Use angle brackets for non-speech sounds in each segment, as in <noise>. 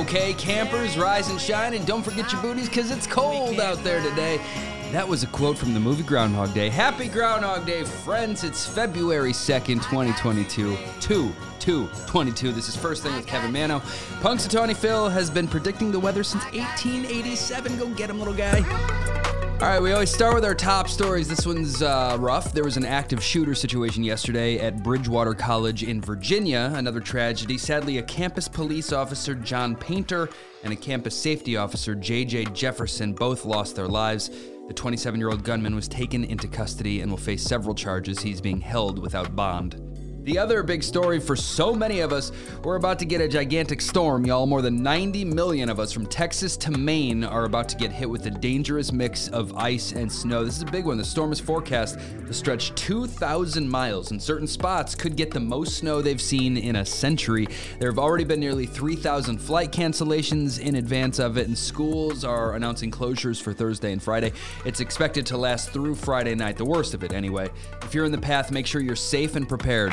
Okay, campers, rise and shine, and don't forget your booties because it's cold out there today. That was a quote from the movie Groundhog Day. Happy Groundhog Day, friends. It's February 2nd, 2022. 2 2 22. This is First Thing with Kevin Manno. Punxsutawney Phil has been predicting the weather since 1887. Go get him, little guy. All right, we always start with our top stories. This one's uh, rough. There was an active shooter situation yesterday at Bridgewater College in Virginia. Another tragedy. Sadly, a campus police officer, John Painter, and a campus safety officer, J.J. Jefferson, both lost their lives. The 27 year old gunman was taken into custody and will face several charges. He's being held without bond. The other big story for so many of us, we're about to get a gigantic storm, y'all. More than 90 million of us from Texas to Maine are about to get hit with a dangerous mix of ice and snow. This is a big one. The storm is forecast to stretch 2,000 miles, and certain spots could get the most snow they've seen in a century. There have already been nearly 3,000 flight cancellations in advance of it, and schools are announcing closures for Thursday and Friday. It's expected to last through Friday night, the worst of it anyway. If you're in the path, make sure you're safe and prepared.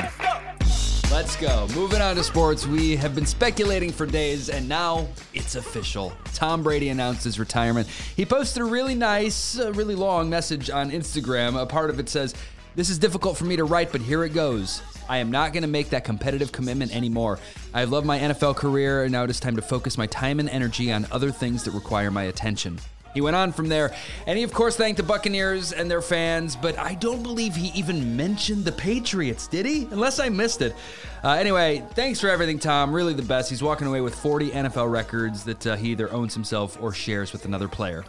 Let's go. Moving on to sports. We have been speculating for days, and now it's official. Tom Brady announced his retirement. He posted a really nice, uh, really long message on Instagram. A part of it says, This is difficult for me to write, but here it goes. I am not going to make that competitive commitment anymore. I love my NFL career, and now it is time to focus my time and energy on other things that require my attention. He went on from there, and he, of course, thanked the Buccaneers and their fans, but I don't believe he even mentioned the Patriots, did he? Unless I missed it. Uh, anyway, thanks for everything, Tom. Really the best. He's walking away with 40 NFL records that uh, he either owns himself or shares with another player.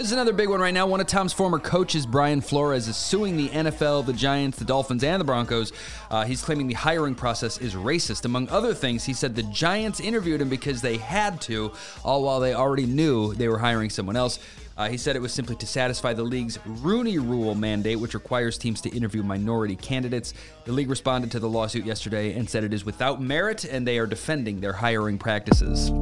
This is another big one right now. One of Tom's former coaches, Brian Flores, is suing the NFL, the Giants, the Dolphins, and the Broncos. Uh, he's claiming the hiring process is racist. Among other things, he said the Giants interviewed him because they had to, all while they already knew they were hiring someone else. Uh, he said it was simply to satisfy the league's Rooney Rule mandate, which requires teams to interview minority candidates. The league responded to the lawsuit yesterday and said it is without merit and they are defending their hiring practices.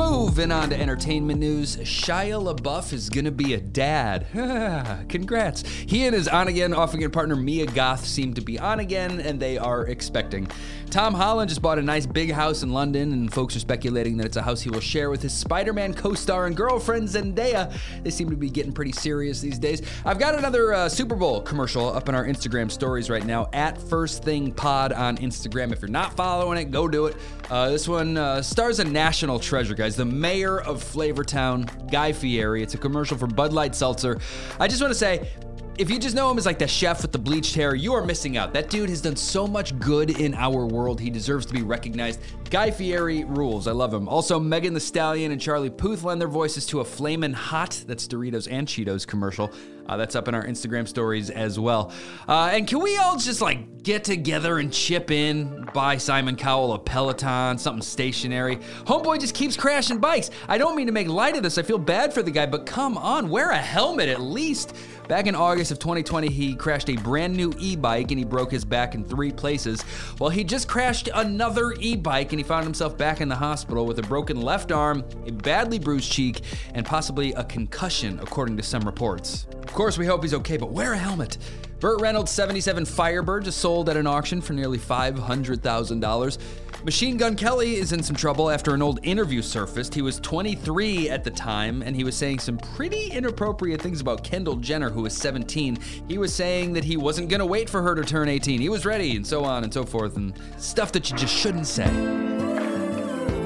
Moving on to entertainment news, Shia LaBeouf is gonna be a dad. <laughs> Congrats. He and his on again, off again partner Mia Goth seem to be on again, and they are expecting. Tom Holland just bought a nice big house in London, and folks are speculating that it's a house he will share with his Spider Man co star and girlfriend Zendaya. They seem to be getting pretty serious these days. I've got another uh, Super Bowl commercial up on our Instagram stories right now at First Thing Pod on Instagram. If you're not following it, go do it. Uh, this one uh, stars a national treasure, guys. Is the mayor of Flavortown, Guy Fieri. It's a commercial for Bud Light Seltzer. I just want to say, if you just know him as like the chef with the bleached hair, you are missing out. That dude has done so much good in our world. He deserves to be recognized. Guy Fieri rules. I love him. Also, Megan Thee Stallion and Charlie Puth lend their voices to a Flamin' Hot, that's Doritos and Cheetos commercial. Uh, that's up in our Instagram stories as well. Uh, and can we all just like get together and chip in, buy Simon Cowell a Peloton, something stationary? Homeboy just keeps crashing bikes. I don't mean to make light of this. I feel bad for the guy, but come on, wear a helmet at least. Back in August of 2020, he crashed a brand new e bike and he broke his back in three places. Well, he just crashed another e bike and he found himself back in the hospital with a broken left arm, a badly bruised cheek, and possibly a concussion, according to some reports. Of course, we hope he's okay, but wear a helmet. Burt Reynolds' 77 Firebird just sold at an auction for nearly $500,000. Machine Gun Kelly is in some trouble after an old interview surfaced. He was 23 at the time, and he was saying some pretty inappropriate things about Kendall Jenner, who was 17. He was saying that he wasn't gonna wait for her to turn 18. He was ready, and so on and so forth, and stuff that you just shouldn't say.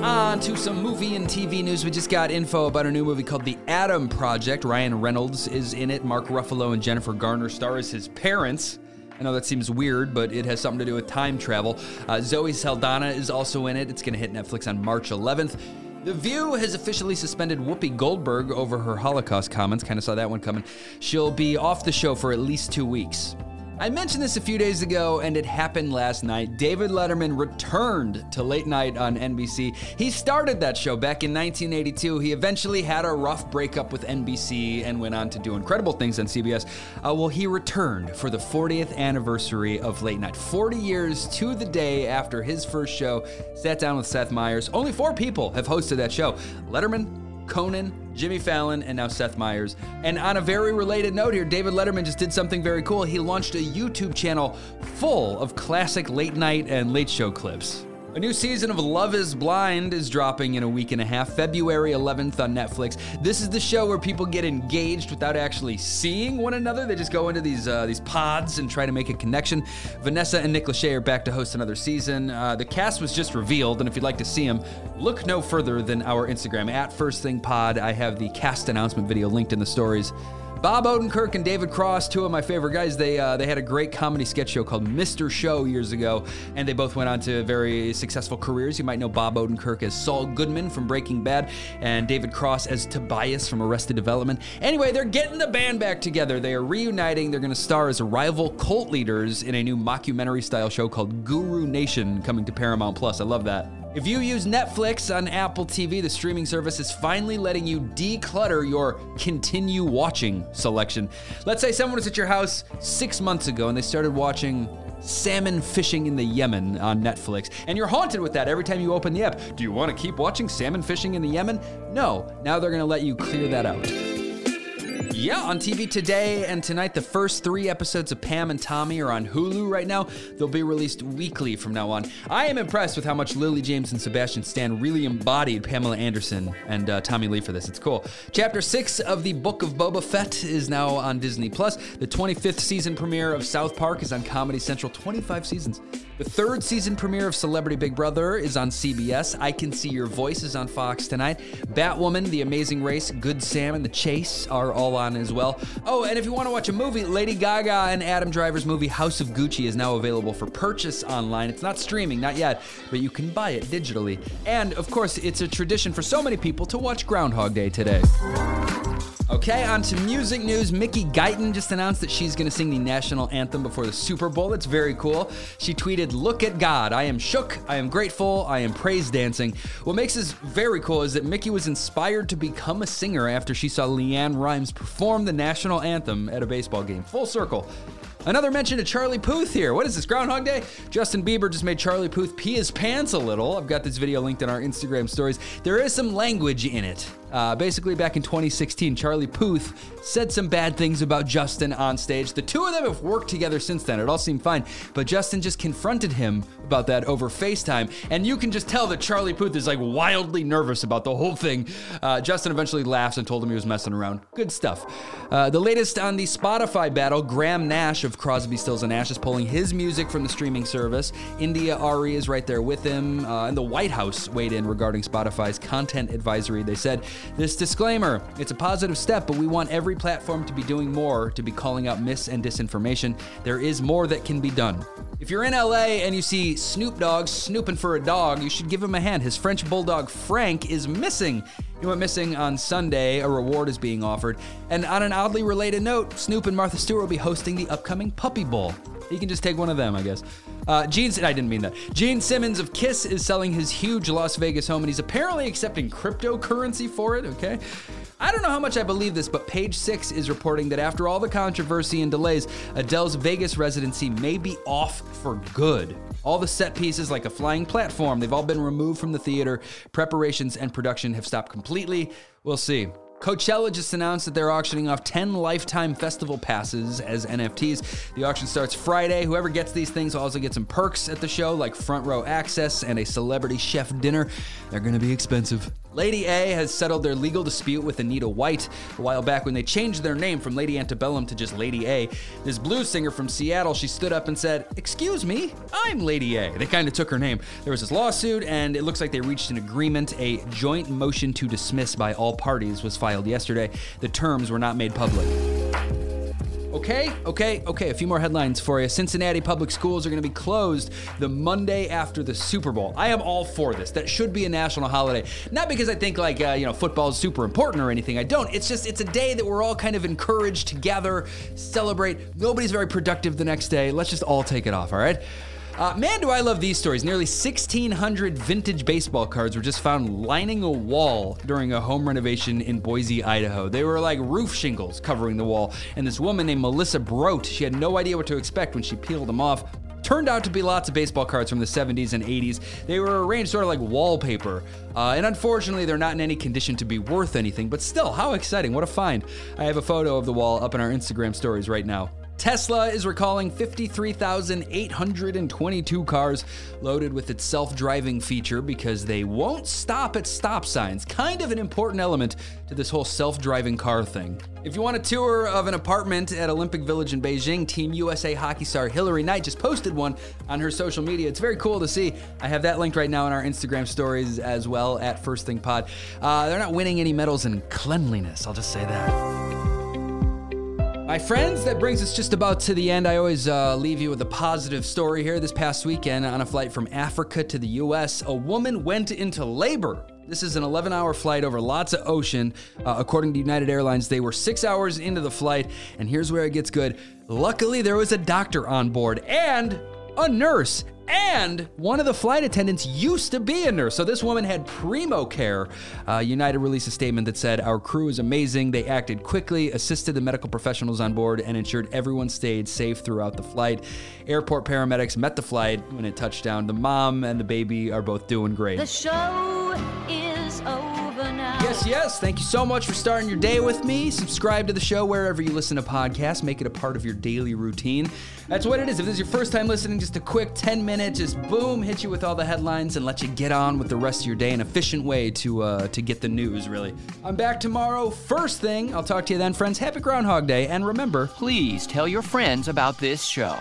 On to some movie and TV news. We just got info about a new movie called The Adam Project. Ryan Reynolds is in it. Mark Ruffalo and Jennifer Garner star as his parents. I know that seems weird, but it has something to do with time travel. Uh, Zoe Saldana is also in it. It's going to hit Netflix on March 11th. The View has officially suspended Whoopi Goldberg over her Holocaust comments. Kind of saw that one coming. She'll be off the show for at least two weeks. I mentioned this a few days ago, and it happened last night. David Letterman returned to late night on NBC. He started that show back in 1982. He eventually had a rough breakup with NBC and went on to do incredible things on CBS. Uh, well, he returned for the 40th anniversary of late night. 40 years to the day after his first show, sat down with Seth Meyers. Only four people have hosted that show Letterman, Conan, Jimmy Fallon, and now Seth Meyers. And on a very related note here, David Letterman just did something very cool. He launched a YouTube channel full of classic late night and late show clips. A new season of Love is Blind is dropping in a week and a half, February 11th on Netflix. This is the show where people get engaged without actually seeing one another. They just go into these uh, these pods and try to make a connection. Vanessa and Nick Lachey are back to host another season. Uh, the cast was just revealed, and if you'd like to see them, look no further than our Instagram at First Thing Pod. I have the cast announcement video linked in the stories. Bob Odenkirk and David Cross, two of my favorite guys, they uh, they had a great comedy sketch show called Mr. Show years ago, and they both went on to very successful careers. You might know Bob Odenkirk as Saul Goodman from Breaking Bad, and David Cross as Tobias from Arrested Development. Anyway, they're getting the band back together. They are reuniting. They're going to star as rival cult leaders in a new mockumentary style show called Guru Nation, coming to Paramount Plus. I love that. If you use Netflix on Apple TV, the streaming service is finally letting you declutter your continue watching selection. Let's say someone was at your house six months ago and they started watching salmon fishing in the Yemen on Netflix, and you're haunted with that every time you open the app. Do you want to keep watching salmon fishing in the Yemen? No. Now they're going to let you clear that out. Yeah, on TV today and tonight, the first three episodes of Pam and Tommy are on Hulu right now. They'll be released weekly from now on. I am impressed with how much Lily James and Sebastian Stan really embodied Pamela Anderson and uh, Tommy Lee for this. It's cool. Chapter six of the Book of Boba Fett is now on Disney Plus. The 25th season premiere of South Park is on Comedy Central. 25 seasons. The third season premiere of Celebrity Big Brother is on CBS. I Can See Your Voice is on Fox tonight. Batwoman, The Amazing Race, Good Sam, and The Chase are all on as well. Oh, and if you want to watch a movie, Lady Gaga and Adam Driver's movie House of Gucci is now available for purchase online. It's not streaming, not yet, but you can buy it digitally. And of course, it's a tradition for so many people to watch Groundhog Day today. Okay, on to music news. Mickey Guyton just announced that she's going to sing the national anthem before the Super Bowl. That's very cool. She tweeted, Look at God. I am shook. I am grateful. I am praise dancing. What makes this very cool is that Mickey was inspired to become a singer after she saw LeAnn Rimes perform the national anthem at a baseball game. Full circle. Another mention to Charlie Puth here. What is this, Groundhog Day? Justin Bieber just made Charlie Puth pee his pants a little. I've got this video linked in our Instagram stories. There is some language in it. Uh, basically, back in 2016, Charlie Puth said some bad things about Justin on stage. The two of them have worked together since then. It all seemed fine. But Justin just confronted him about that over FaceTime. And you can just tell that Charlie Puth is like wildly nervous about the whole thing. Uh, Justin eventually laughs and told him he was messing around. Good stuff. Uh, the latest on the Spotify battle Graham Nash of Crosby, Stills, and Nash is pulling his music from the streaming service. India Arie is right there with him. Uh, and the White House weighed in regarding Spotify's content advisory. They said, this disclaimer it's a positive step, but we want every platform to be doing more to be calling out mis and disinformation. There is more that can be done. If you're in LA and you see Snoop Dogg snooping for a dog, you should give him a hand. His French bulldog Frank is missing. He went missing on Sunday. A reward is being offered. And on an oddly related note, Snoop and Martha Stewart will be hosting the upcoming Puppy Bowl. He can just take one of them, I guess. Uh, Gene, I didn't mean that. Gene Simmons of Kiss is selling his huge Las Vegas home, and he's apparently accepting cryptocurrency for it. Okay. I don't know how much I believe this, but Page Six is reporting that after all the controversy and delays, Adele's Vegas residency may be off for good. All the set pieces, like a flying platform, they've all been removed from the theater. Preparations and production have stopped completely. We'll see. Coachella just announced that they're auctioning off 10 lifetime festival passes as NFTs. The auction starts Friday. Whoever gets these things will also get some perks at the show, like front row access and a celebrity chef dinner. They're going to be expensive. Lady A has settled their legal dispute with Anita White a while back when they changed their name from Lady Antebellum to just Lady A. This blues singer from Seattle, she stood up and said, Excuse me, I'm Lady A. They kind of took her name. There was this lawsuit, and it looks like they reached an agreement. A joint motion to dismiss by all parties was filed yesterday. The terms were not made public. Okay, okay, okay. A few more headlines for you. Cincinnati public schools are going to be closed the Monday after the Super Bowl. I am all for this. That should be a national holiday. Not because I think like uh, you know football is super important or anything. I don't. It's just it's a day that we're all kind of encouraged to gather, celebrate. Nobody's very productive the next day. Let's just all take it off. All right. Uh, man, do I love these stories. Nearly 1,600 vintage baseball cards were just found lining a wall during a home renovation in Boise, Idaho. They were like roof shingles covering the wall. And this woman named Melissa Brote, she had no idea what to expect when she peeled them off. Turned out to be lots of baseball cards from the 70s and 80s. They were arranged sort of like wallpaper. Uh, and unfortunately, they're not in any condition to be worth anything, but still, how exciting. What a find. I have a photo of the wall up in our Instagram stories right now. Tesla is recalling 53,822 cars loaded with its self driving feature because they won't stop at stop signs. Kind of an important element to this whole self driving car thing. If you want a tour of an apartment at Olympic Village in Beijing, Team USA hockey star Hilary Knight just posted one on her social media. It's very cool to see. I have that linked right now in our Instagram stories as well at First Thing Pod. Uh, they're not winning any medals in cleanliness, I'll just say that. My friends, that brings us just about to the end. I always uh, leave you with a positive story here. This past weekend, on a flight from Africa to the US, a woman went into labor. This is an 11 hour flight over lots of ocean. Uh, according to United Airlines, they were six hours into the flight, and here's where it gets good. Luckily, there was a doctor on board and a nurse. And one of the flight attendants used to be a nurse. So this woman had primo care. Uh, United released a statement that said, Our crew is amazing. They acted quickly, assisted the medical professionals on board, and ensured everyone stayed safe throughout the flight. Airport paramedics met the flight when it touched down. The mom and the baby are both doing great. The show is over. Yes, yes. Thank you so much for starting your day with me. Subscribe to the show wherever you listen to podcasts. Make it a part of your daily routine. That's what it is. If this is your first time listening, just a quick 10 minute, just boom, hit you with all the headlines and let you get on with the rest of your day. An efficient way to uh, to get the news, really. I'm back tomorrow. First thing, I'll talk to you then, friends. Happy Groundhog Day, and remember, Please tell your friends about this show.